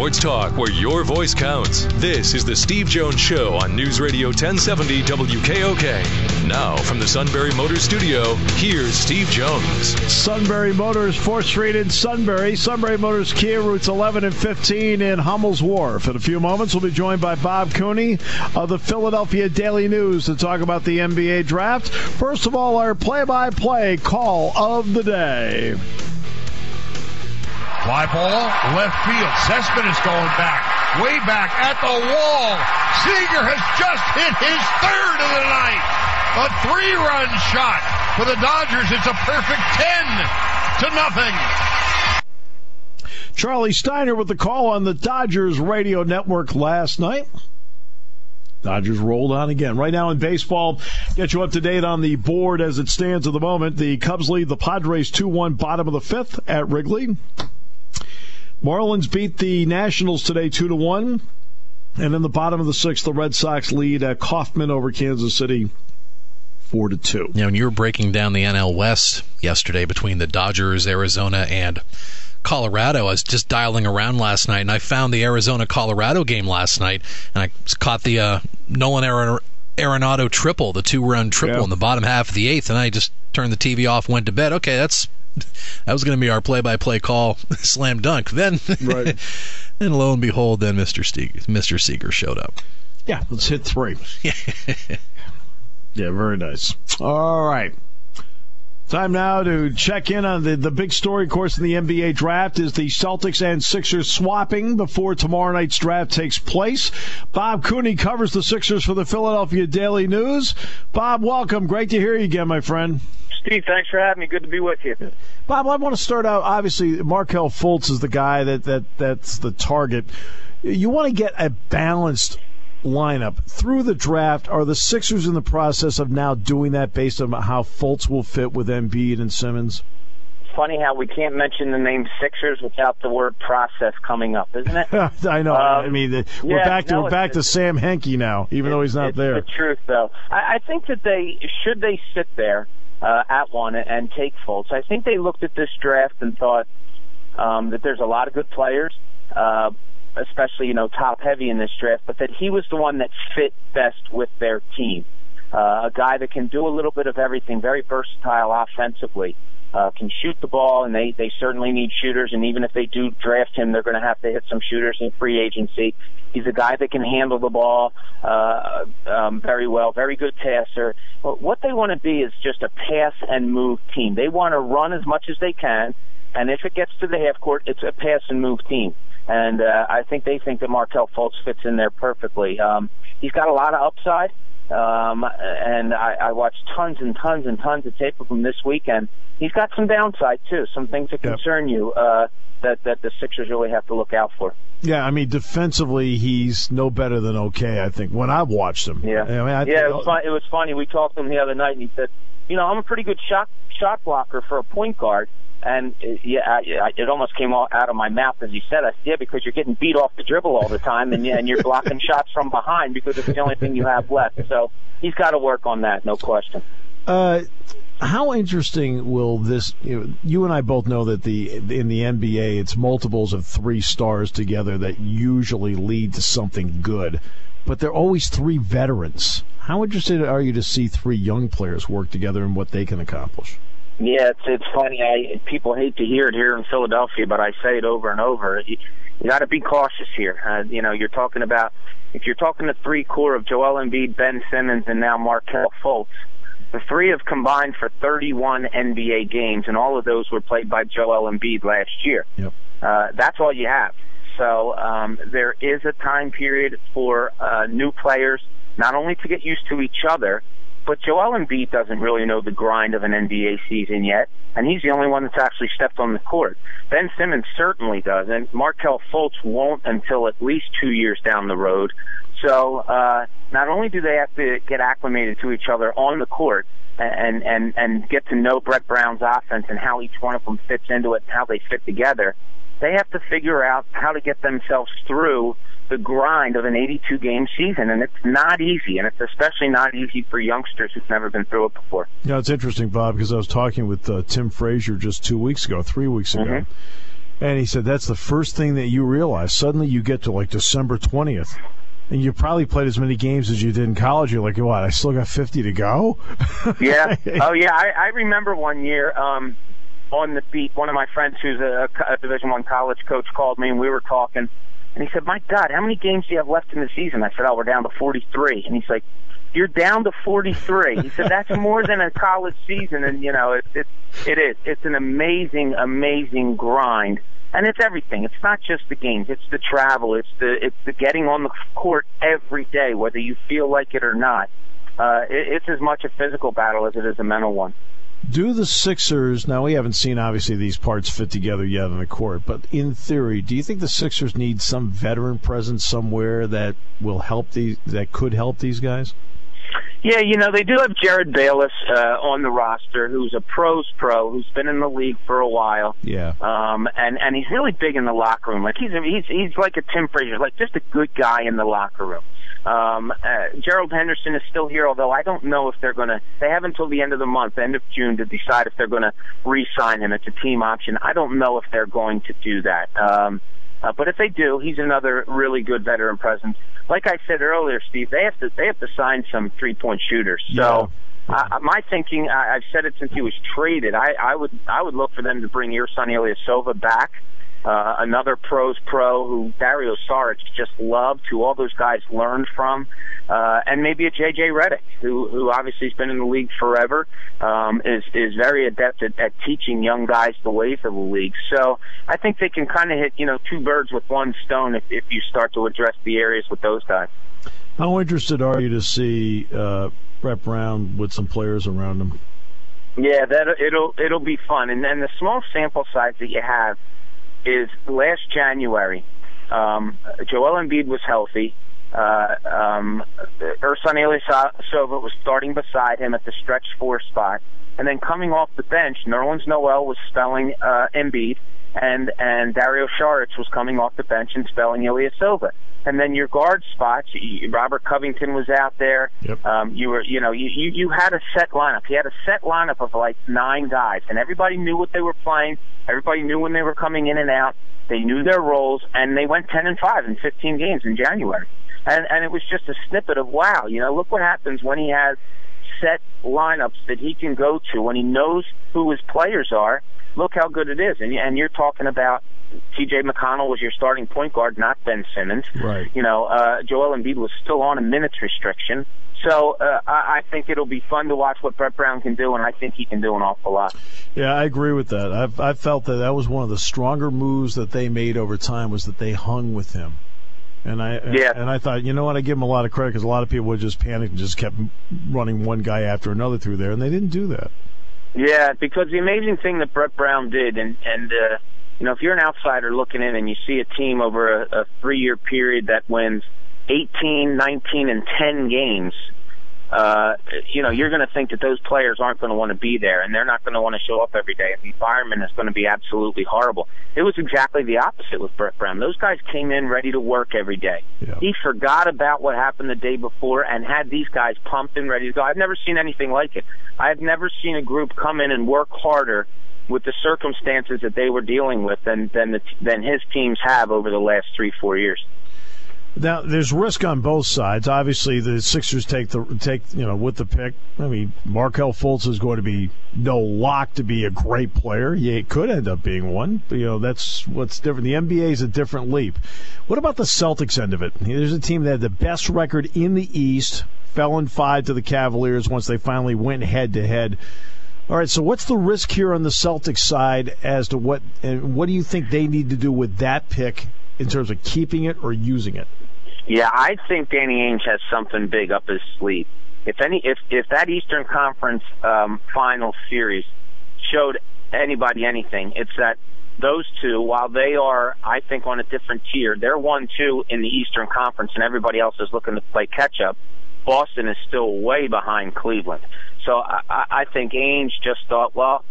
Sports talk where your voice counts. This is the Steve Jones Show on News Radio 1070 WKOK. Now from the Sunbury Motors Studio, here's Steve Jones. Sunbury Motors, 4th Street in Sunbury. Sunbury Motors Kia routes 11 and 15 in Hummel's Wharf. In a few moments, we'll be joined by Bob Cooney of the Philadelphia Daily News to talk about the NBA draft. First of all, our play-by-play call of the day. Fly ball, left field. Cessman is going back, way back at the wall. Seager has just hit his third of the night. A three-run shot for the Dodgers. It's a perfect 10 to nothing. Charlie Steiner with the call on the Dodgers radio network last night. Dodgers rolled on again. Right now in baseball, get you up to date on the board as it stands at the moment. The Cubs lead the Padres 2-1 bottom of the fifth at Wrigley. Marlins beat the Nationals today 2 to 1. And in the bottom of the sixth, the Red Sox lead at Kauffman over Kansas City four to two. You know, you were breaking down the NL West yesterday between the Dodgers, Arizona, and Colorado. I was just dialing around last night, and I found the Arizona Colorado game last night, and I caught the uh, Nolan Arenado triple, the two-run triple yeah. in the bottom half of the eighth, and I just turned the TV off, went to bed. Okay, that's that was going to be our play-by-play call, slam dunk. Then, right. and lo and behold, then Mr. Steger, Mr. Seager showed up. Yeah, let's hit three. yeah, very nice. All right. Time now to check in on the, the big story, of course, in the NBA draft is the Celtics and Sixers swapping before tomorrow night's draft takes place. Bob Cooney covers the Sixers for the Philadelphia Daily News. Bob, welcome. Great to hear you again, my friend. Steve, thanks for having me. Good to be with you. Bob, I want to start out. Obviously, Markelle Fultz is the guy that, that that's the target. You want to get a balanced lineup through the draft. Are the Sixers in the process of now doing that based on how Fultz will fit with Embiid and Simmons? Funny how we can't mention the name Sixers without the word process coming up, isn't it? I know. Um, I mean, the, we're yeah, back to no, we're back to Sam Hinkie now, even though he's not there. The truth, though, I, I think that they should they sit there uh, at one and take Fultz. I think they looked at this draft and thought um, that there's a lot of good players, uh, especially you know top heavy in this draft, but that he was the one that fit best with their team. Uh, a guy that can do a little bit of everything, very versatile offensively uh, can shoot the ball, and they they certainly need shooters. And even if they do draft him, they're going to have to hit some shooters in free agency. He's a guy that can handle the ball uh, um, very well, very good passer. But what they want to be is just a pass and move team. They want to run as much as they can, and if it gets to the half court, it's a pass and move team. And uh, I think they think that Markelle Fultz fits in there perfectly. Um, he's got a lot of upside. Um, and I, I watched tons and tons and tons of tape of him this weekend. He's got some downside too, some things that concern yep. you uh, that that the Sixers really have to look out for. Yeah, I mean defensively, he's no better than okay. I think when I watched him. Yeah, I mean, I, yeah, it was, fun, it was funny. We talked to him the other night, and he said, "You know, I'm a pretty good shot shot blocker for a point guard." And uh, yeah, I, it almost came out of my mouth as he said it. Yeah, because you're getting beat off the dribble all the time, and and you're blocking shots from behind because it's the only thing you have left. So he's got to work on that, no question. Uh, how interesting will this? You, know, you, and I both know that the in the NBA, it's multiples of three stars together that usually lead to something good, but they're always three veterans. How interested are you to see three young players work together and what they can accomplish? Yeah, it's it's funny. I people hate to hear it here in Philadelphia, but I say it over and over. You, you got to be cautious here. Uh, you know, you're talking about if you're talking the three core of Joel Embiid, Ben Simmons, and now Markelle Fultz. The three have combined for 31 NBA games, and all of those were played by Joel Embiid last year. Yep. Uh, that's all you have. So um, there is a time period for uh, new players not only to get used to each other, but Joel Embiid doesn't really know the grind of an NBA season yet, and he's the only one that's actually stepped on the court. Ben Simmons certainly does, and Markelle Fultz won't until at least two years down the road. So uh, not only do they have to get acclimated to each other on the court, and and and get to know Brett Brown's offense and how each one of them fits into it, and how they fit together. They have to figure out how to get themselves through the grind of an 82 game season, and it's not easy, and it's especially not easy for youngsters who've never been through it before. Yeah, it's interesting, Bob, because I was talking with uh, Tim Frazier just two weeks ago, three weeks ago. Mm-hmm. And he said that's the first thing that you realize. Suddenly you get to like December 20th and you probably played as many games as you did in college. You're like, what? I still got 50 to go. yeah. Oh yeah. I, I remember one year um, on the beat. One of my friends, who's a, a Division One college coach, called me, and we were talking. And he said, "My God, how many games do you have left in the season?" I said, "Oh, we're down to 43." And he's like, "You're down to 43." He said, "That's more than a college season." And you know, it, it it is. It's an amazing, amazing grind and it's everything. It's not just the games. It's the travel. It's the it's the getting on the court every day, whether you feel like it or not. Uh, it, it's as much a physical battle as it is a mental one. Do the Sixers now? We haven't seen obviously these parts fit together yet on the court, but in theory, do you think the Sixers need some veteran presence somewhere that will help these that could help these guys? Yeah, you know, they do have Jerryd Bayless uh, on the roster, who's a pros pro, who's been in the league for a while. Yeah. Um, and and he's really big in the locker room. Like he's he's he's like a Tim Frazier, like just a good guy in the locker room. Um, uh, Gerald Henderson is still here, although I don't know if they're going to. They have until the end of the month, end of June, to decide if they're going to re-sign him. It's a team option. I don't know if they're going to do that. Um, uh, but if they do, he's another really good veteran presence. Like I said earlier, Steve, they have to they have to sign some three point shooters. So. Yeah. Uh, my thinking, I, I've said it since he was traded. I, I would, I would look for them to bring Ersan Ilyasova back uh, another pros pro who Dario Saric just loved, who all those guys learned from, uh, and maybe a JJ Redick, who who obviously has been in the league forever, um, is is very adept at, at teaching young guys the ways of the league. So I think they can kind of hit you know two birds with one stone if if you start to address the areas with those guys. How interested are you to see uh, Brett Brown with some players around him? Yeah, that it'll it'll be fun, and then the small sample size that you have is last January, um, Joel Embiid was healthy. Uh, um, Ersan Ilyasova was starting beside him at the stretch four spot. And then coming off the bench, Nerlens Noel was spelling uh, Embiid, and and Dario Saric was coming off the bench and spelling Ilyasova. And then your guard spots, Robert Covington was out there. Yep. Um, you were, you know, you, you you had a set lineup. You had a set lineup of like nine guys, and everybody knew what they were playing. Everybody knew when they were coming in and out. They knew their roles, and they went ten and five in 15 games in January. And and it was just a snippet of wow, you know, look what happens when he has set lineups that he can go to when he knows who his players are. Look how good it is, and and you're talking about T.J. McConnell was your starting point guard, not Ben Simmons. Right. You know, uh, Joel Embiid was still on a minutes restriction. So uh, I, I think it'll be fun to watch what Brett Brown can do, and I think he can do an awful lot. Yeah, I agree with that. I've I felt that that was one of the stronger moves that they made over time was that they hung with him. And I yeah. and I thought, you know what, I give him a lot of credit because a lot of people would just panic and just kept running one guy after another through there, and they didn't do that. Yeah, because the amazing thing that Brett Brown did, and and uh, you know, if you're an outsider looking in and you see a team over a, a three-year period that wins 18, 19, and 10 games, uh, you know, you're going to think that those players aren't going to want to be there and they're not going to want to show up every day. And the environment is going to be absolutely horrible. It was exactly the opposite with Brett Brown. Those guys came in ready to work every day. Yeah. He forgot about what happened the day before and had these guys pumped and ready to go. I've never seen anything like it. I've never seen a group come in and work harder with the circumstances that they were dealing with than than the, than his teams have over the last three four years. Now, there's risk on both sides. Obviously, the Sixers take the take you know with the pick. I mean, Markelle Fultz is going to be no lock to be a great player. Yeah, it could end up being one. But, you know, that's what's different. The NBA is a different leap. What about the Celtics end of it? There's a team that had the best record in the East, fell in five to the Cavaliers once they finally went head to head. All right, so what's the risk here on the Celtics side as to what and what do you think they need to do with that pick in terms of keeping it or using it? Yeah, I think Danny Ainge has something big up his sleeve. If any, if if that Eastern Conference um, final series showed anybody anything, it's that those two, while they are, I think, on a different tier, they're one two in the Eastern Conference, and everybody else is looking to play catch up. Boston is still way behind Cleveland. So I, I think Ainge just thought, well,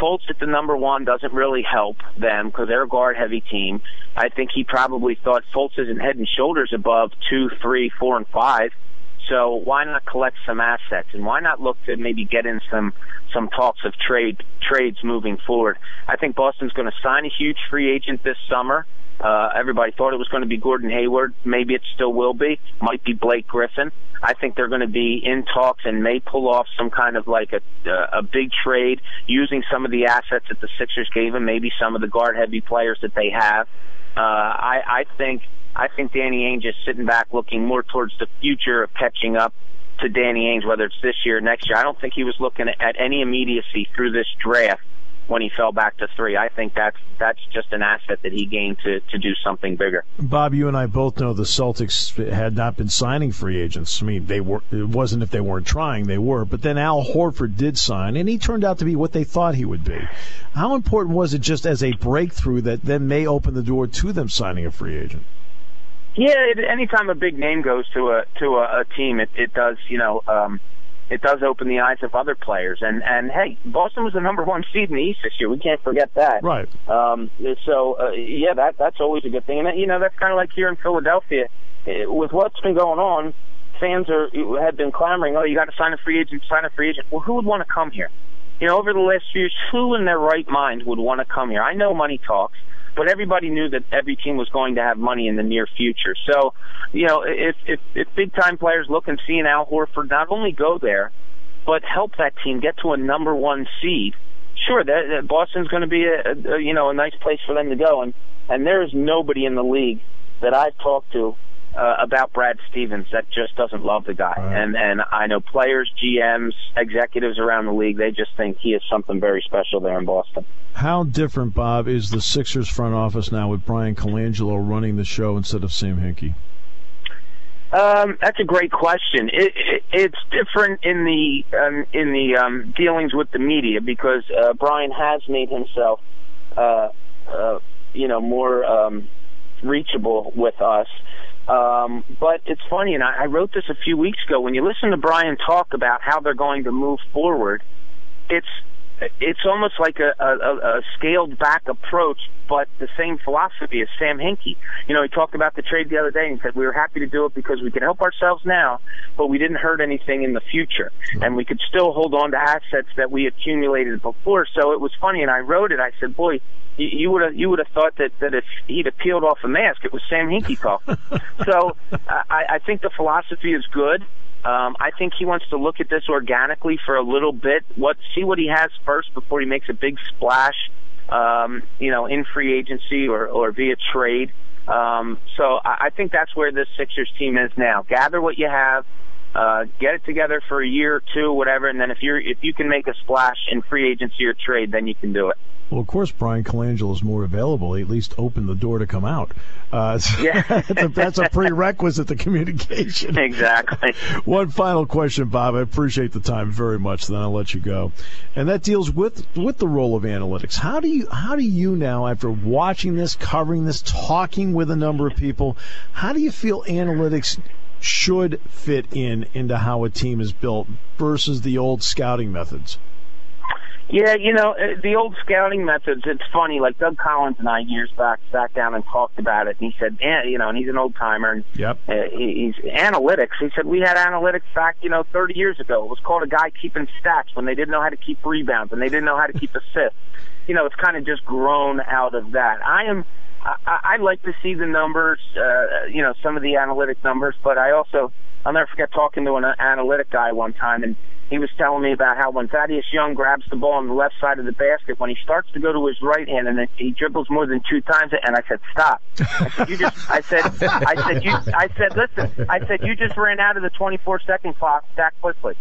Fultz at the number one doesn't really help them because they're a guard heavy team. I think he probably thought Fultz isn't head and shoulders above two, three, four, and five. So why not collect some assets and why not look to maybe get in some some talks of trade trades moving forward? I think Boston's going to sign a huge free agent this summer. Uh, everybody thought it was going to be Gordon Hayward. Maybe it still will be. Might be Blake Griffin. I think they're going to be in talks and may pull off some kind of like a a big trade using some of the assets that the Sixers gave them. Maybe some of the guard heavy players that they have. Uh, I I think I think Danny Ainge is sitting back looking more towards the future of catching up to Danny Ainge, whether it's this year or next year. I don't think he was looking at any immediacy through this draft when he fell back to three. I think that's that's just an asset that he gained to to do something bigger. Bob, you and I both know the Celtics had not been signing free agents. I mean, they were. It wasn't if they weren't trying; they were. But then Al Horford did sign, and he turned out to be what they thought he would be. How important was it just as a breakthrough that then may open the door to them signing a free agent? Yeah, it, anytime a big name goes to a to a, a team, it, it does. You know. um it does open the eyes of other players. And and hey, Boston was the number one seed in the East this year. We can't forget that. Right. Um, so uh, yeah, that that's always a good thing. And you know that's kind of like here in Philadelphia, with what's been going on. Fans are have been clamoring, oh, you got to sign a free agent, sign a free agent. Well, who would want to come here? You know, over the last few years, who in their right mind would want to come here? I know money talks but everybody knew that every team was going to have money in the near future. So, you know, if if, if big time players look and see an Al Horford not only go there, but help that team get to a number one seed, sure, that, that Boston's going to be a, a you know a nice place for them to go. And and there is nobody in the league that I've talked to uh, about Brad Stevens that just doesn't love the guy. Right. And and I know players, GMs, executives around the league, they just think he is something very special there in Boston. How different, Bob, is the Sixers front office now with Bryan Colangelo running the show instead of Sam Hinkie? Um, that's a great question. It, it, it's different in the um, in the um, dealings with the media because uh, Bryan has made himself, uh, uh, you know, more um, reachable with us. Um, but it's funny, and I, I wrote this a few weeks ago. When you listen to Bryan talk about how they're going to move forward, it's it's almost like a, a, a scaled back approach, but the same philosophy as Sam Hinkie. You know, he talked about the trade the other day and said we were happy to do it because we could help ourselves now, but we didn't hurt anything in the future, and we could still hold on to assets that we accumulated before. So it was funny, and I wrote it. I said, "Boy, you would have you would have thought that that if he'd have peeled off a mask, it was Sam Hinkie talking." so I, I think the philosophy is good. Um, I think he wants to look at this organically for a little bit. What see what he has first before he makes a big splash. Um, you know, in free agency or or via trade. Um, so I, I think that's where this Sixers team is now. Gather what you have, uh, get it together for a year or two, whatever, and then if you're if you can make a splash in free agency or trade, then you can do it. Well, of course, Bryan Colangelo is more available. He at least opened the door to come out. Uh, so yeah. that's, a, that's a prerequisite to communication. Exactly. One final question, Bob. I appreciate the time very much. Then I'll let you go, and that deals with with the role of analytics. How do you how do you now, after watching this, covering this, talking with a number of people, how do you feel analytics should fit in into how a team is built versus the old scouting methods? Yeah, you know, uh, the old scouting methods, it's funny, like Doug Collins and I years back sat down and talked about it, and he said, eh, you know, and he's an old timer, and yep. uh, he's analytics. He said, we had analytics back, you know, 30 years ago. It was called a guy keeping stats when they didn't know how to keep rebounds and they didn't know how to keep assists. You know, it's kind of just grown out of that. I am, I, I like to see the numbers, uh, you know, some of the analytic numbers, but I also, I'll never forget talking to an analytic guy one time, and he was telling me about how when Thaddeus Young grabs the ball on the left side of the basket, when he starts to go to his right hand and he dribbles more than two times, and I said, "Stop!" I said, "You just," I said, "I said you," I said, "Listen," I said, "You just ran out of the 24 second clock that quickly."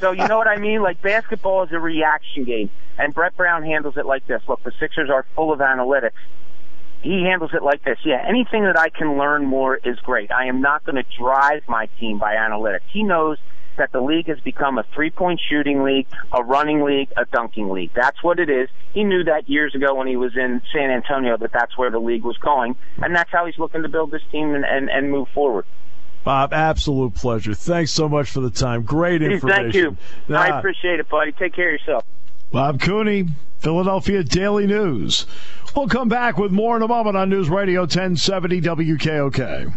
so you know what I mean? Like basketball is a reaction game, and Brett Brown handles it like this. Look, the Sixers are full of analytics. He handles it like this. Yeah, anything that I can learn more is great. I am not going to drive my team by analytics. He knows that the league has become a three point shooting league, a running league, a dunking league. That's what it is. He knew that years ago when he was in San Antonio that that's where the league was going, and that's how he's looking to build this team and, and, and move forward. Bob, absolute pleasure. Thanks so much for the time. Great information. Thank you. Nah. I appreciate it, buddy. Take care of yourself. Bob Cooney, Philadelphia Daily News. We'll come back with more in a moment on News Radio 1070 WKOK.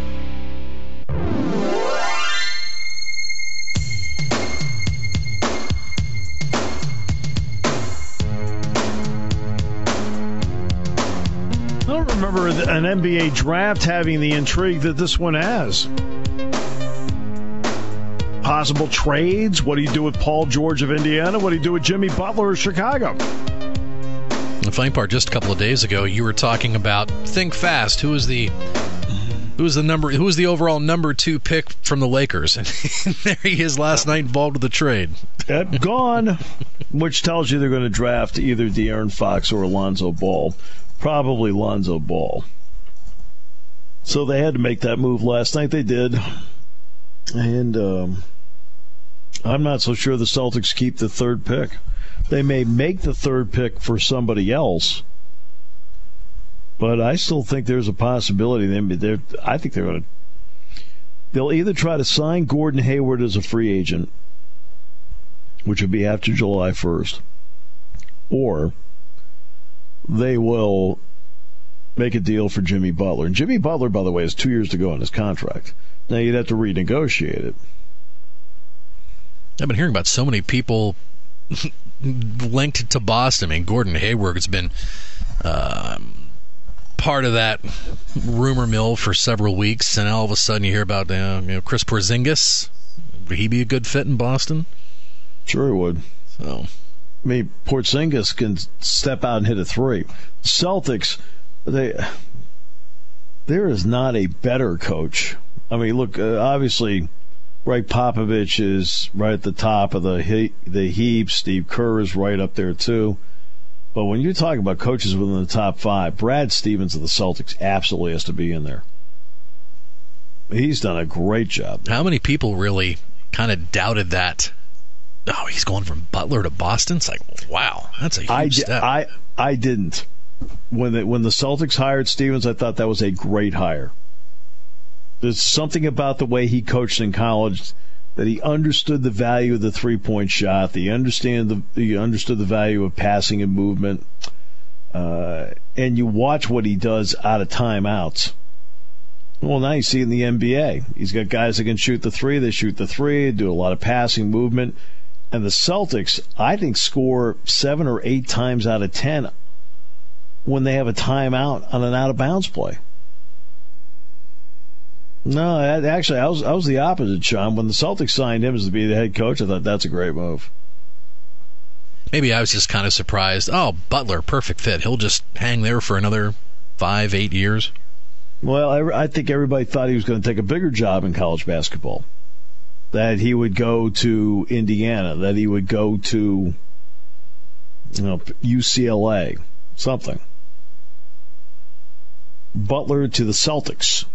An NBA draft having the intrigue that this one has. Possible trades. What do you do with Paul George of Indiana? What do you do with Jimmy Butler of Chicago? The funny part, just a couple of days ago, you were talking about think fast. Who is the who is the number? Who is the overall number two pick from the Lakers? And there he is last night, involved with the trade. Yep, gone, which tells you they're going to draft either De'Aaron Fox or Alonzo Ball. Probably Lonzo Ball. So they had to make that move last night. They did, and um, I'm not so sure the Celtics keep the third pick. They may make the third pick for somebody else, but I still think there's a possibility. They, I think they're going to. They'll either try to sign Gordon Hayward as a free agent, which would be after July 1st, or they will make a deal for Jimmy Butler. And Jimmy Butler, by the way, has two years to go on his contract. Now you'd have to renegotiate it. I've been hearing about so many people linked to Boston. I mean, Gordon Hayward has been um, part of that rumor mill for several weeks, and all of a sudden you hear about uh, you know Chris Porzingis. Would he be a good fit in Boston? Sure, he would. So, I mean, Porzingis can step out and hit a three. Celtics, they there is not a better coach. I mean, look, uh, obviously. Gregg Popovich is right at the top of the he- the heap. Steve Kerr is right up there too. But when you're talking about coaches within the top five, Brad Stevens of the Celtics absolutely has to be in there. He's done a great job. how many people really kind of doubted that? Oh, he's going from Butler to Boston. It's like, wow, that's a huge I, step. I I didn't. When the, when the Celtics hired Stevens, I thought that was a great hire. There's something about the way he coached in college that he understood the value of the three point shot. He understand the he understood the value of passing and movement. Uh, and you watch what he does out of timeouts. Well, now you see in the NBA. He's got guys that can shoot the three. They shoot the three, do a lot of passing movement. And the Celtics, I think, score seven or eight times out of ten when they have a timeout on an out of bounds play. No, actually, I was I was the opposite, Sean. When the Celtics signed him as to be the head coach, I thought that's a great move. Maybe I was just kind of surprised. Oh, Butler, perfect fit. He'll just hang there for another five, eight years. Well, I, I think everybody thought he was going to take a bigger job in college basketball. That he would go to Indiana. That he would go to you know UCLA, something. Butler to the Celtics.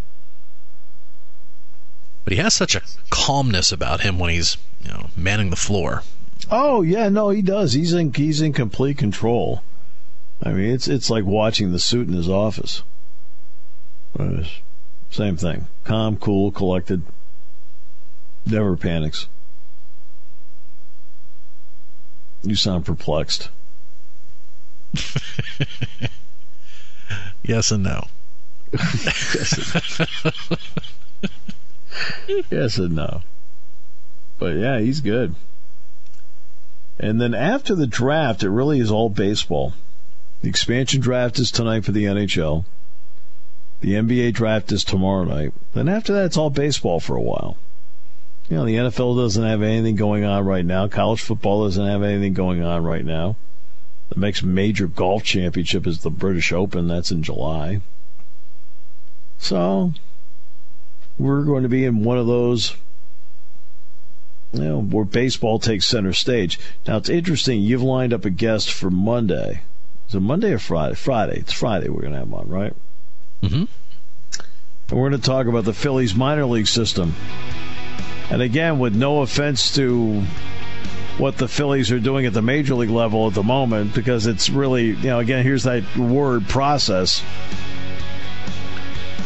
But he has such a calmness about him when he's, you know, manning the floor. Oh yeah, no, he does. He's in he's in complete control. I mean, it's it's like watching the suit in his office. Uh, Same thing. Calm, cool, collected. Never panics. You sound perplexed. Yes and no. yes and no. But yeah, he's good. And then after the draft, it really is all baseball. The expansion draft is tonight for the NHL. The NBA draft is tomorrow night. Then after that, it's all baseball for a while. You know, the NFL doesn't have anything going on right now. College football doesn't have anything going on right now. The next major golf championship is the British Open. That's in July. So, we're going to be in one of those, you know, where baseball takes center stage. Now, it's interesting. You've lined up a guest for Monday. Is it Monday or Friday? Friday. It's Friday we're going to have on, right? Mm-hmm. And we're going to talk about the Phillies minor league system. And again, with no offense to what the Phillies are doing at the major league level at the moment, because it's really, you know, again, here's that word process.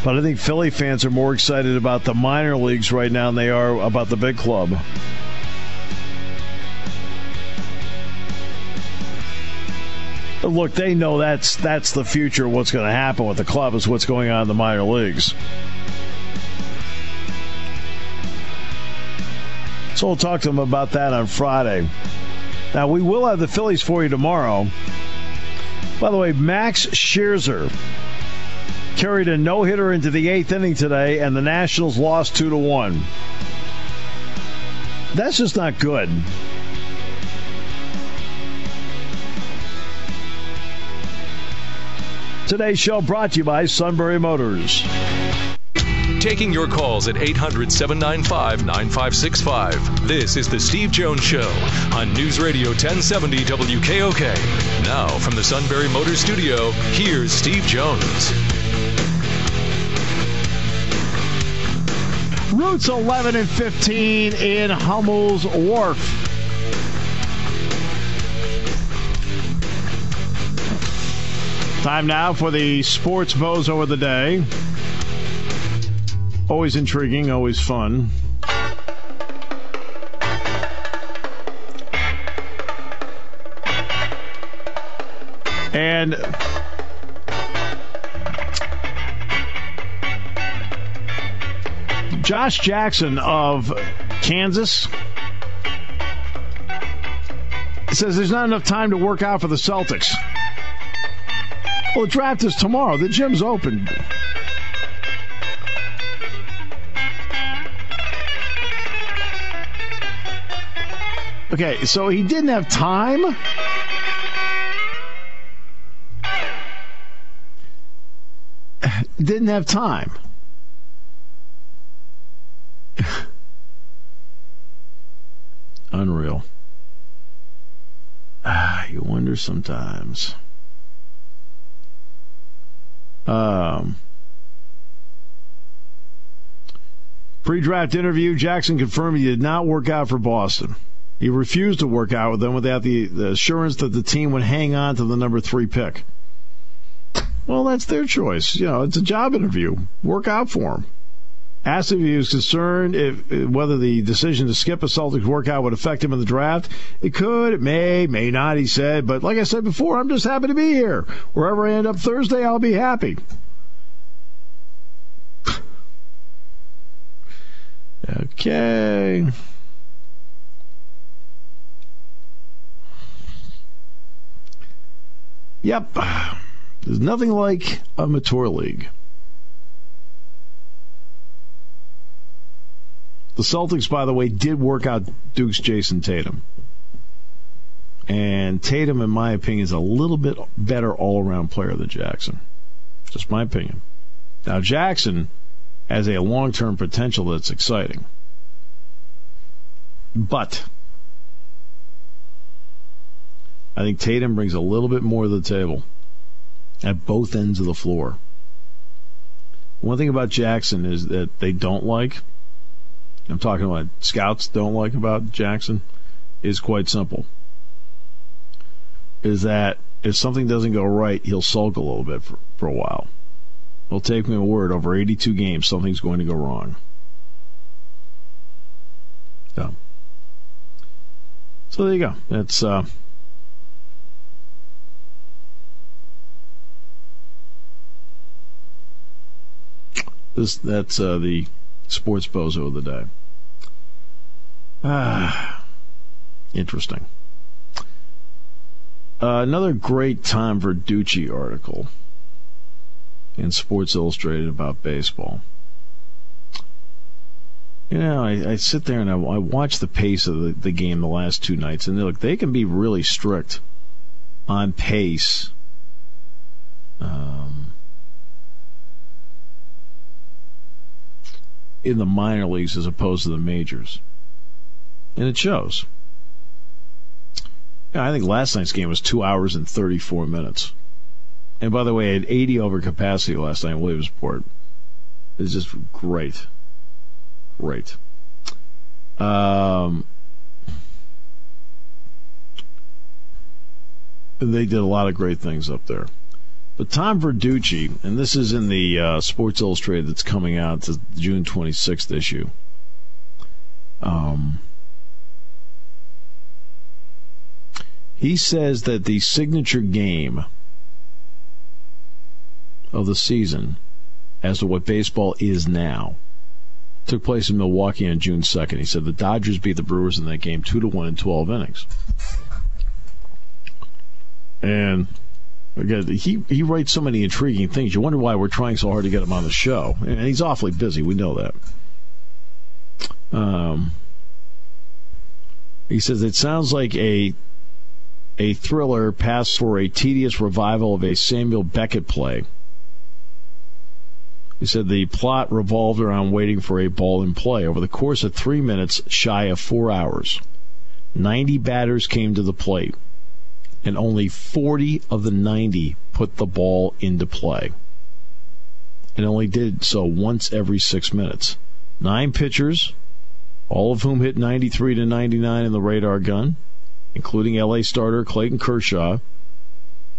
But I think Philly fans are more excited about the minor leagues right now than they are about the big club. Look, they know that's that's the future. What's going to happen with the club is what's going on in the minor leagues. So we'll talk to them about that on Friday. Now we will have the Phillies for you tomorrow. By the way, Max Scherzer carried a no hitter into the eighth inning today, and the Nationals lost two to one. That's just not good. Today's show brought to you by Sunbury Motors. Taking your calls at 800 795 9565. This is The Steve Jones Show on News Radio 1070 WKOK. Now, from the Sunbury Motor Studio, here's Steve Jones. Routes 11 and 15 in Hummel's Wharf. Time now for the sports bozo of the day. Always intriguing, always fun. And Josh Jackson of Kansas says there's not enough time to work out for the Celtics. Well, the draft is tomorrow. The gym's open. Okay, so he didn't have time. Didn't have time. Unreal. Ah, you wonder sometimes. Um, pre-draft interview, Jackson confirmed he did not work out for Boston. He refused to work out with them without the, the assurance that the team would hang on to the number three pick. Well, that's their choice. You know, it's a job interview. Work out for him. Asked if he was concerned if whether the decision to skip a Celtics workout would affect him in the draft. It could, it may, may not, he said. But like I said before, I'm just happy to be here. Wherever I end up Thursday, I'll be happy. okay. Yep. There's nothing like a mature league. The Celtics, by the way, did work out Duke's Jayson Tatum. And Tatum, in my opinion, is a little bit better all around player than Jackson. Just my opinion. Now, Jackson has a long term potential that's exciting. But I think Tatum brings a little bit more to the table at both ends of the floor. One thing about Jackson is that they don't like, I'm talking about scouts don't like about Jackson, is quite simple. Is that if something doesn't go right, he'll sulk a little bit for, for a while. It'll take me a word over 82 games, something's going to go wrong. So, so there you go. That's uh, this. That's uh, the Sports bozo of the day. Ah, interesting. Uh, another great Tom Verducci article in Sports Illustrated about baseball. You know, I, I sit there and I, I, watch the pace of the, the game the last two nights, and look, they can be really strict on pace. Um, in the minor leagues as opposed to the majors. And it shows. Yeah, I think last night's game was two hours and 34 minutes. And by the way, had 80 over capacity last night in Williamsport. It's just great. Great. Um, they did a lot of great things up there. But Tom Verducci, and this is in the uh, Sports Illustrated that's coming out, the June 26th issue. Um, he says that the signature game of the season, as to what baseball is now, took place in Milwaukee on June 2nd. He said the Dodgers beat the Brewers in that game 2 to 1 in 12 innings. And again, he he writes so many intriguing things. You wonder why we're trying so hard to get him on the show. And he's awfully busy. We know that. Um, he says it sounds like a a thriller passed for a tedious revival of a Samuel Beckett play. He said the plot revolved around waiting for a ball in play. Over the course of three minutes, shy of four hours, 90 batters came to the plate, and only 40 of the 90 put the ball into play. And only did so once every six minutes. Nine pitchers, all of whom hit 93 to 99 in the radar gun, including LA starter Clayton Kershaw.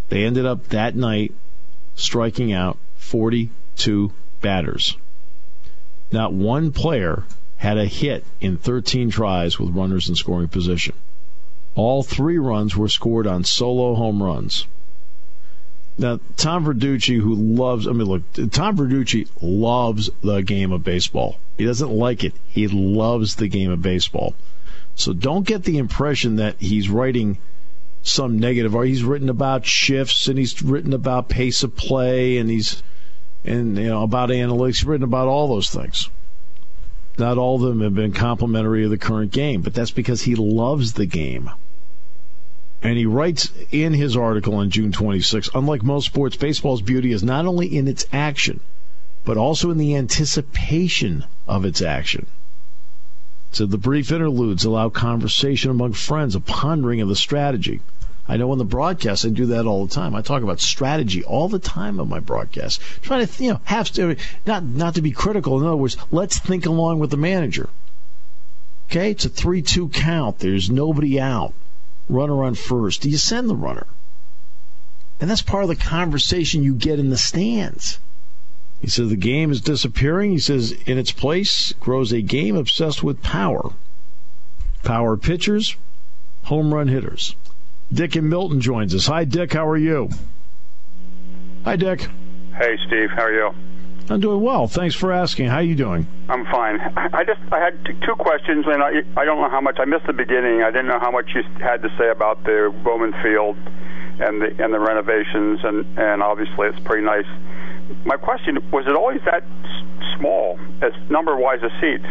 They ended up that night striking out 42 batters. Not one player had a hit in 13 tries with runners in scoring position. All three runs were scored on solo home runs. Now, Tom Verducci, who loves, I mean, look, Tom Verducci loves the game of baseball. He doesn't like it. He loves the game of baseball. So don't get the impression that he's writing some negative or he's written about shifts and he's written about pace of play and he's and you know about analytics written about all those things. Not all of them have been complimentary of the current game, but that's because he loves the game. And he writes in his article on June 26, unlike most sports, baseball's beauty is not only in its action, but also in the anticipation of its action. So the brief interludes allow conversation among friends, a pondering of the strategy. I know on the broadcast I do that all the time. I talk about strategy all the time on my broadcast, trying to you know have to not not to be critical. In other words, let's think along with the manager. Okay, it's a three-two count. There's nobody out. Runner on first. Do you send the runner? And that's part of the conversation you get in the stands. He says the game is disappearing. He says in its place grows a game obsessed with power. Power pitchers, home run hitters. Dick and Milton joins us. Hi, Dick. How are you? Hi, Dick. Hey, Steve. How are you? I'm doing well. Thanks for asking. How are you doing? I'm fine. I just I had t- two questions, and I I don't know how much I missed the beginning. I didn't know how much you had to say about the Bowman Field and the and the renovations, and and obviously it's pretty nice. My question was: it always that s- small as number wise of seats?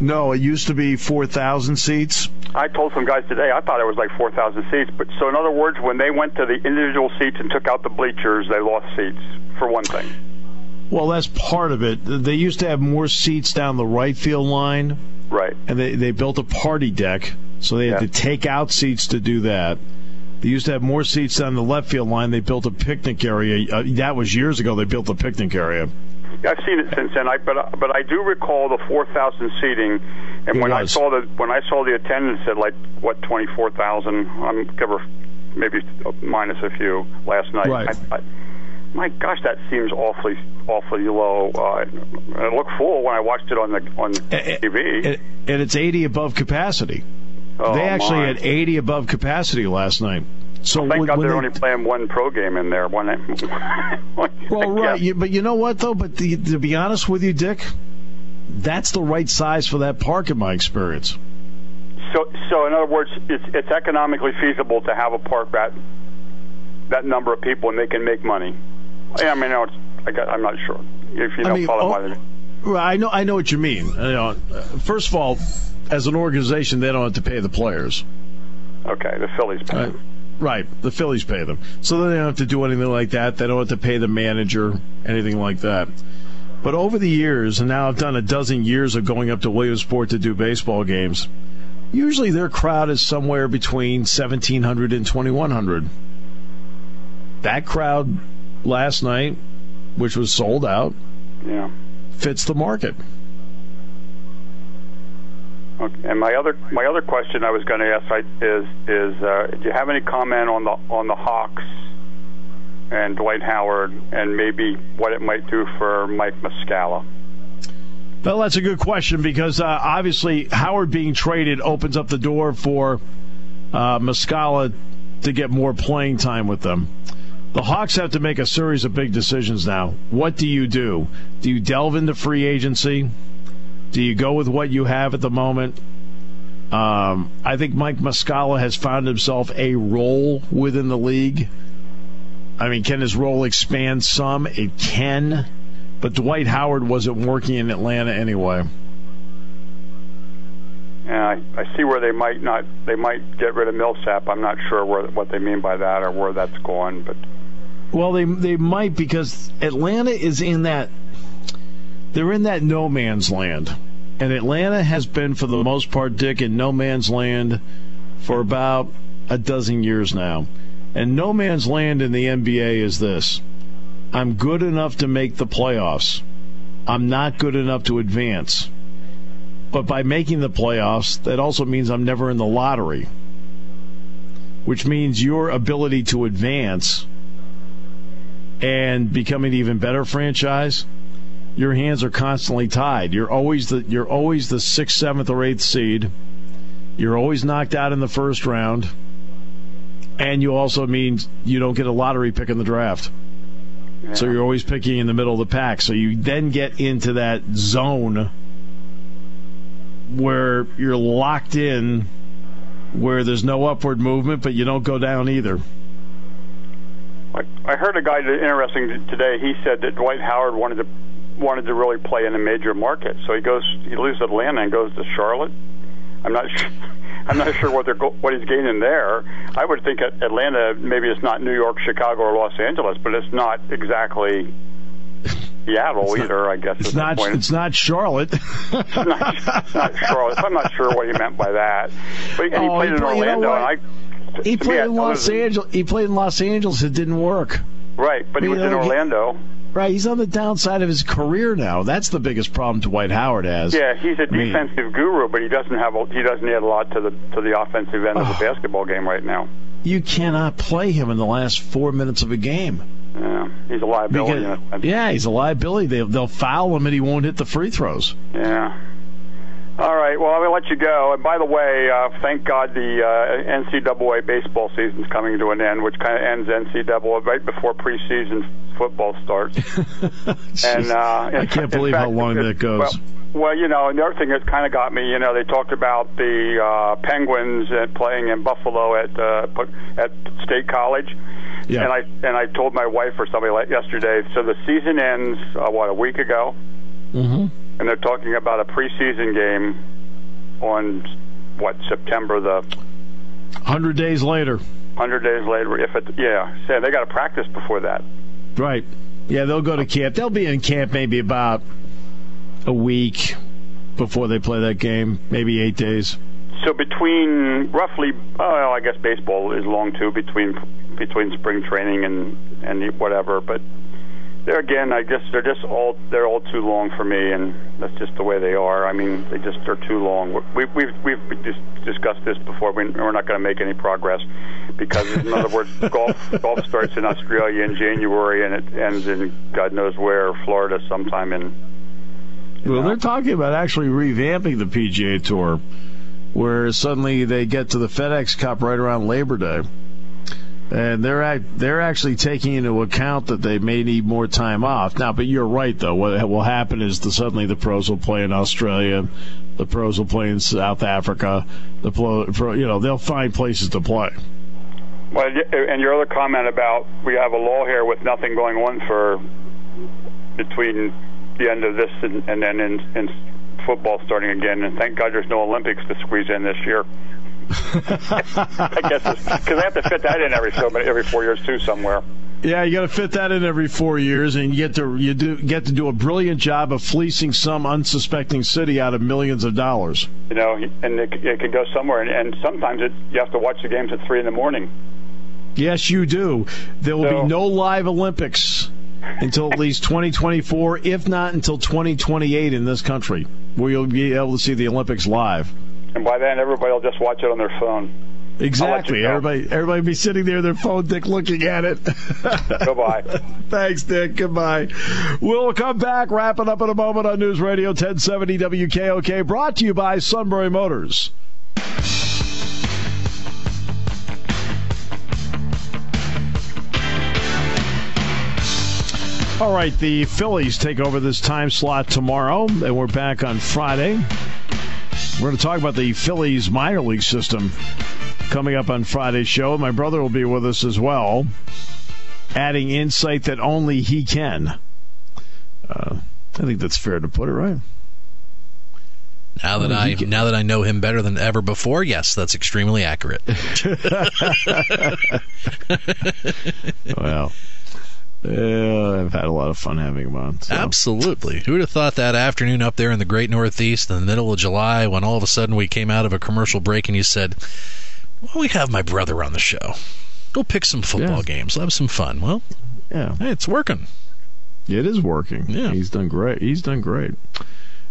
No, it used to be 4,000 seats. I told some guys today I thought it was like 4,000 seats. But so in other words, when they went to the individual seats and took out the bleachers, they lost seats for one thing. Well, that's part of it. They used to have more seats down the right field line. Right. And they, they built a party deck, so they had Yeah. to take out seats to do that. They used to have more seats down the left field line. They built a picnic area. Uh, that was years ago. They built a picnic area. I've seen it since then. I but but I do recall the 4,000 seating, and It when I saw the when I saw the attendance at like what 24,000, I'm give or maybe minus a few last night. Right. I, I, my gosh, that seems awfully awfully low. Uh, it looked full when I watched it on the on TV. And, and it's 80 above capacity. oh, they actually my. had 80 above capacity last night. So Thank when- God when they're they- only playing one pro game in there. One. Well, right. You, but you know what, though? But the, to be honest with you, Dick, that's the right size for that park, in my experience. So, so in other words, it's it's economically feasible to have a park that that number of people and they can make money. I mean, I, I got, I'm not sure if you don't I mean, follow oh, my. I know, I know what you mean. You know, first of all, as an organization, they don't have to pay the players. Okay, the Phillies pay. Right, the Phillies pay them, so they don't have to do anything like that. They don't have to pay the manager, anything like that. But over the years, and now I've done a dozen years of going up to Williamsport to do baseball games. Usually, their crowd is somewhere between 1,700 and 2,100. That crowd last night, which was sold out, yeah, fits the market. Okay. And my other my other question I was going to ask I, is is uh, do you have any comment on the on the Hawks and Dwight Howard and maybe what it might do for Mike Muscala? Well, that's a good question because uh, obviously Howard being traded opens up the door for uh, Muscala to get more playing time with them. The Hawks have to make a series of big decisions now. What do you do? Do you delve into free agency? Do you go with what you have at the moment? Um, I think Mike Muscala has found himself a role within the league. I mean, can his role expand some? It can, but Dwight Howard wasn't working in Atlanta anyway. Yeah, I, I see where they might not. They might get rid of Millsap. I'm not sure where, what they mean by that or where that's going, but well, they they might because Atlanta is in that they're in that no man's land. And Atlanta has been for the most part Dick in no man's land for about a dozen years now. And no man's land in the NBA is this. I'm good enough to make the playoffs. I'm not good enough to advance. But by making the playoffs, that also means I'm never in the lottery, which means your ability to advance and become an even better franchise, your hands are constantly tied. You're always the you're always the sixth, seventh, or eighth seed. You're always knocked out in the first round, and you also mean you don't get a lottery pick in the draft. Yeah. So you're always picking in the middle of the pack. So you then get into that zone where you're locked in, where there's no upward movement, but you don't go down either. I heard a guy interesting today. He said that Dwight Howard wanted to wanted to really play in a major market, so he goes he leaves Atlanta and goes to Charlotte. I'm not sure. I'm not sure what they're what he's gaining there. I would think Atlanta maybe it's not New York, Chicago, or Los Angeles, but it's not exactly Seattle it's either. Not, I guess it's not. Point. It's not Charlotte. it's not, not Charlotte. I'm not sure what he meant by that. But he, oh, played he in Orlando, you know and I he played in Los Angeles. He played in Los Angeles. It didn't work. Right, but he was in uh, Orlando. Right, he's on the downside of his career now. That's the biggest problem Dwight Howard has. Yeah, he's a defensive I mean, guru, but he doesn't have a, he doesn't add a lot to the to the offensive end oh, of the basketball game right now. You cannot play him in the last four minutes of a game. Yeah, he's a liability. Because, yeah, he's a liability. They, they'll foul him and he won't hit the free throws. Yeah. All right. Well, I will let you go. And by the way, uh, thank God the uh, NCAA baseball season's coming to an end, which kind of ends NCAA right before preseason football starts. and uh, I can't believe fact, how long that goes. Well, well, you know, and the other thing that kind of got me, you know, they talked about the uh, Penguins and playing in Buffalo at uh, at State College. Yeah. And I and I told my wife or somebody like yesterday. So the season ends uh, what a week ago. Mm-hmm and they're talking about a preseason game on what September the hundred days later. Hundred days later, if it yeah, say they got to practice before that. Right. Yeah, they'll go to camp. They'll be in camp maybe about a week before they play that game, maybe eight days. So between roughly, well, I guess baseball is long too between between spring training and and whatever, but there again, I guess they're just all they're all too long for me, and that's just the way they are. I mean, they just are too long. We, we've we've just discussed this before. We, we're not going to make any progress because, in other words, golf golf starts in Australia in January and it ends in God knows where, Florida, sometime in. Well, know. they're talking about actually revamping the PGA Tour, where suddenly they get to the FedEx Cup right around Labor Day. And they're act, they're actually taking into account that they may need more time off now. But you're right, though. What will happen is the, suddenly the pros will play in Australia, the pros will play in South Africa. The pro, you know, they'll find places to play. Well, and your other comment about we have a lull here with nothing going on for between the end of this and, and then in, in football starting again. And thank God there's no Olympics to squeeze in this year. I guess because they have to fit that in every so every four years too somewhere. Yeah, you got to fit that in every four years, and you get to you do get to do a brilliant job of fleecing some unsuspecting city out of millions of dollars. You know, and it, it can go somewhere, and, and sometimes it, you have to watch the games at three in the morning. Yes, you do. There will so, be no live Olympics until at least 2024, if not until 2028 in this country, where you'll be able to see the Olympics live. And by then, everybody will just watch it on their phone. Exactly. Everybody, everybody be sitting there, their phone, Dick, looking at it. Goodbye. Thanks, Dick. Goodbye. We'll come back, wrapping up in a moment on News Radio 1070 WKOK, brought to you by Sunbury Motors. All right, the Phillies take over this time slot tomorrow, and we're back on Friday. We're going to talk about the Phillies minor league system coming up on Friday's show. My brother will be with us as well, adding insight that only he can. Uh, I think that's fair to put it, right? Now that I now that I know him better than ever before, yes, that's extremely accurate. well, yeah, I've had a lot of fun having him on. So. Absolutely. Who would have thought that afternoon up there in the great Northeast in the middle of July when all of a sudden we came out of a commercial break and you said, Well, we have my brother on the show. Go pick some football yeah. games. Have some fun. Well, yeah. Hey, it's working. It is working. Yeah. He's done great. He's done great.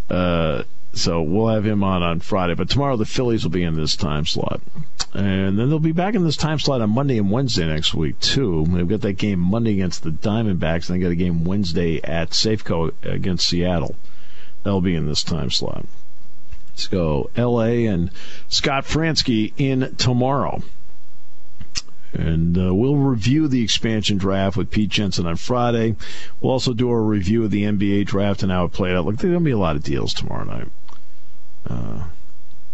Uh, so we'll have him on on Friday. But tomorrow the Phillies will be in this time slot. And then they'll be back in this time slot on Monday and Wednesday next week, too. They've got that game Monday against the Diamondbacks, and they got a game Wednesday at Safeco against Seattle. That'll be in this time slot. Let's go L.A. and Scott Franzke in tomorrow. And uh, we'll review the expansion draft with Pete Jensen on Friday. We'll also do a review of the NBA draft and how it played out. Look, there's going to be a lot of deals tomorrow night. Uh,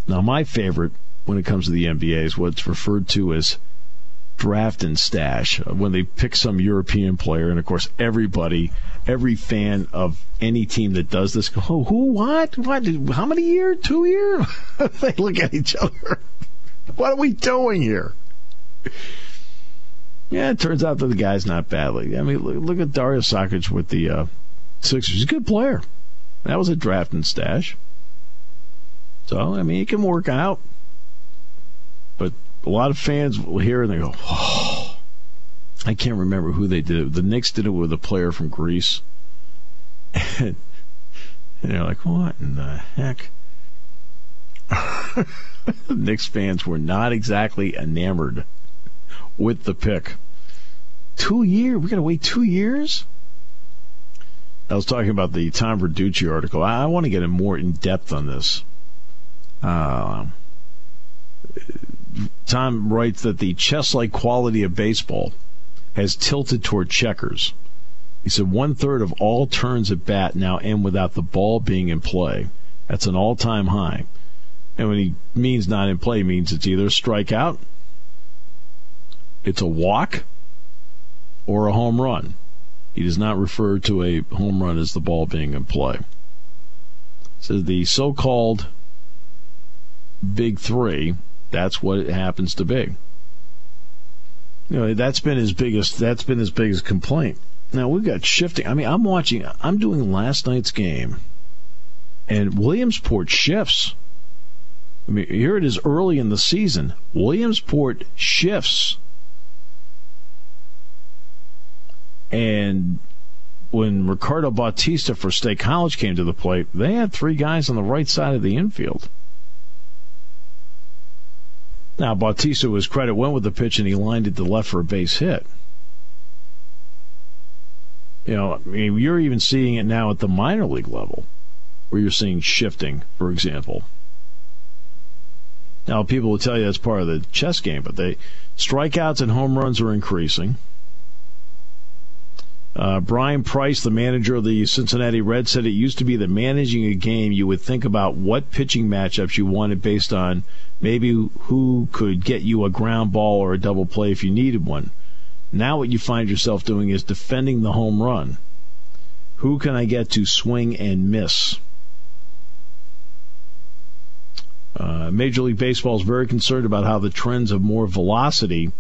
now, my favorite when it comes to the NBA is what's referred to as draft and stash when they pick some European player, and of course everybody, every fan of any team that does this, go, oh, who, what, what, how many year, two year? they look at each other. what are we doing here? Yeah, it turns out that the guy's not badly. I mean, look, look at Dario Saric with the uh, Sixers. He's a good player. That was a draft and stash. So, I mean, it can work out. But a lot of fans will hear and they go, oh, I can't remember who they did it. The Knicks did it with a player from Greece. And, and they're like, what in the heck? The Knicks fans were not exactly enamored with the pick. Two years? We're going to wait two years? I was talking about the Tom Verducci article. I, I want to get in more in depth on this. Uh, Tom writes that the chess-like quality of baseball has tilted toward checkers. He said one third of all turns at bat now end without the ball being in play. That's an all-time high. And when he means not in play, means it's either a strikeout, it's a walk, or a home run. He does not refer to a home run as the ball being in play. So the so-called big three that's what it happens to be. You know, that's been his biggest. That's been his biggest complaint. Now we've got shifting. I mean, I'm watching. I'm doing last night's game, and Williamsport shifts. I mean, here it is early in the season. Williamsport shifts, and when Ricardo Bautista for State College came to the plate, they had three guys on the right side of the infield. Now, Bautista, was credit, went with the pitch and he lined it to left for a base hit. You know, I mean, you're even seeing it now at the minor league level, where you're seeing shifting, for example. Now, people will tell you that's part of the chess game, but they Strikeouts and home runs are increasing. Uh, Bryan Price, the manager of the Cincinnati Reds, said it used to be that managing a game, you would think about what pitching matchups you wanted based on maybe who could get you a ground ball or a double play if you needed one. Now, what you find yourself doing is defending the home run. Who can I get to swing and miss? Uh, Major League Baseball is very concerned about how the trends of more velocity,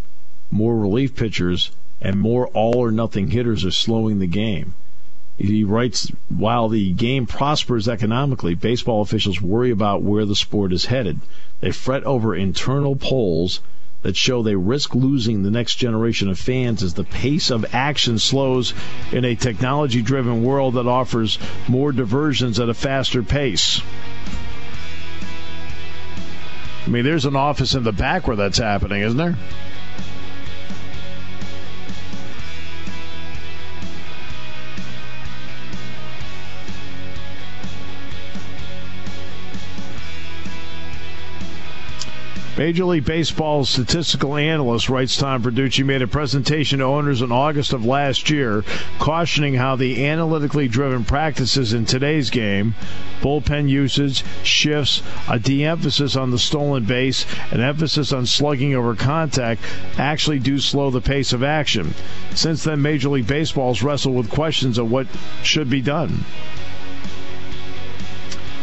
more relief pitchers, and more all or nothing hitters are slowing the game. He writes, while the game prospers economically, baseball officials worry about where the sport is headed. They fret over internal polls that show they risk losing the next generation of fans as the pace of action slows in a technology driven world that offers more diversions at a faster pace. I mean, there's an office in the back where that's happening, isn't there? Major League Baseball statistical analyst writes Tom Verducci made a presentation to owners in August of last year, cautioning how the analytically driven practices in today's game, bullpen usage, shifts, a de-emphasis on the stolen base, an emphasis on slugging over contact, actually do slow the pace of action. Since then, Major League Baseball's wrestled with questions of what should be done.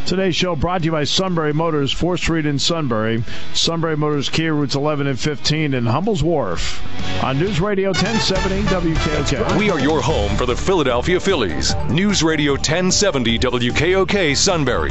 Today's show brought to you by Sunbury Motors, 4th Street in Sunbury. Sunbury Motors, Kia routes 11 and 15 in Hummel's Wharf. On News Radio 1070 WKOK. We are your home for the Philadelphia Phillies. News Radio 1070 WKOK Sunbury.